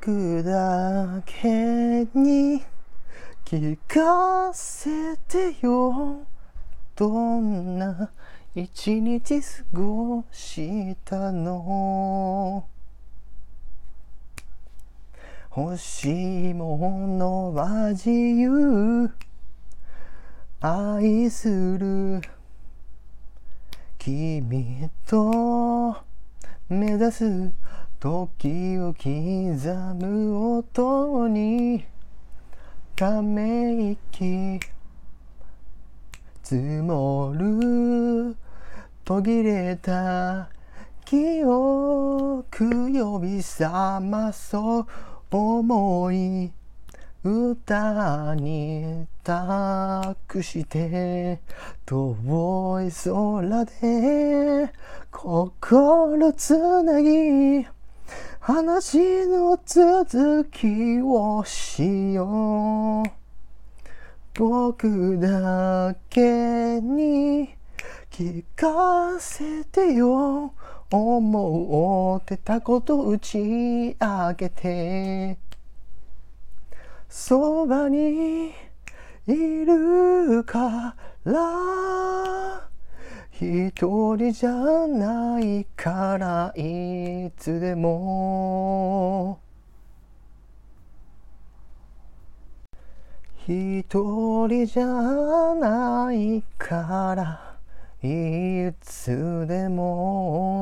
僕だけに聞かせてよ。どんな一日過ごしたの？欲しいものは自由。愛する。君と目指す時を刻む音にため息積もる途切れた記憶呼び覚まそう思い歌に託して遠い空で心つなぎ話の続きをしよう。僕だけに聞かせてよ。思ってたこと打ち明けて。そばにいるから。一人じゃないからいつでも。一人じゃないからいつでも。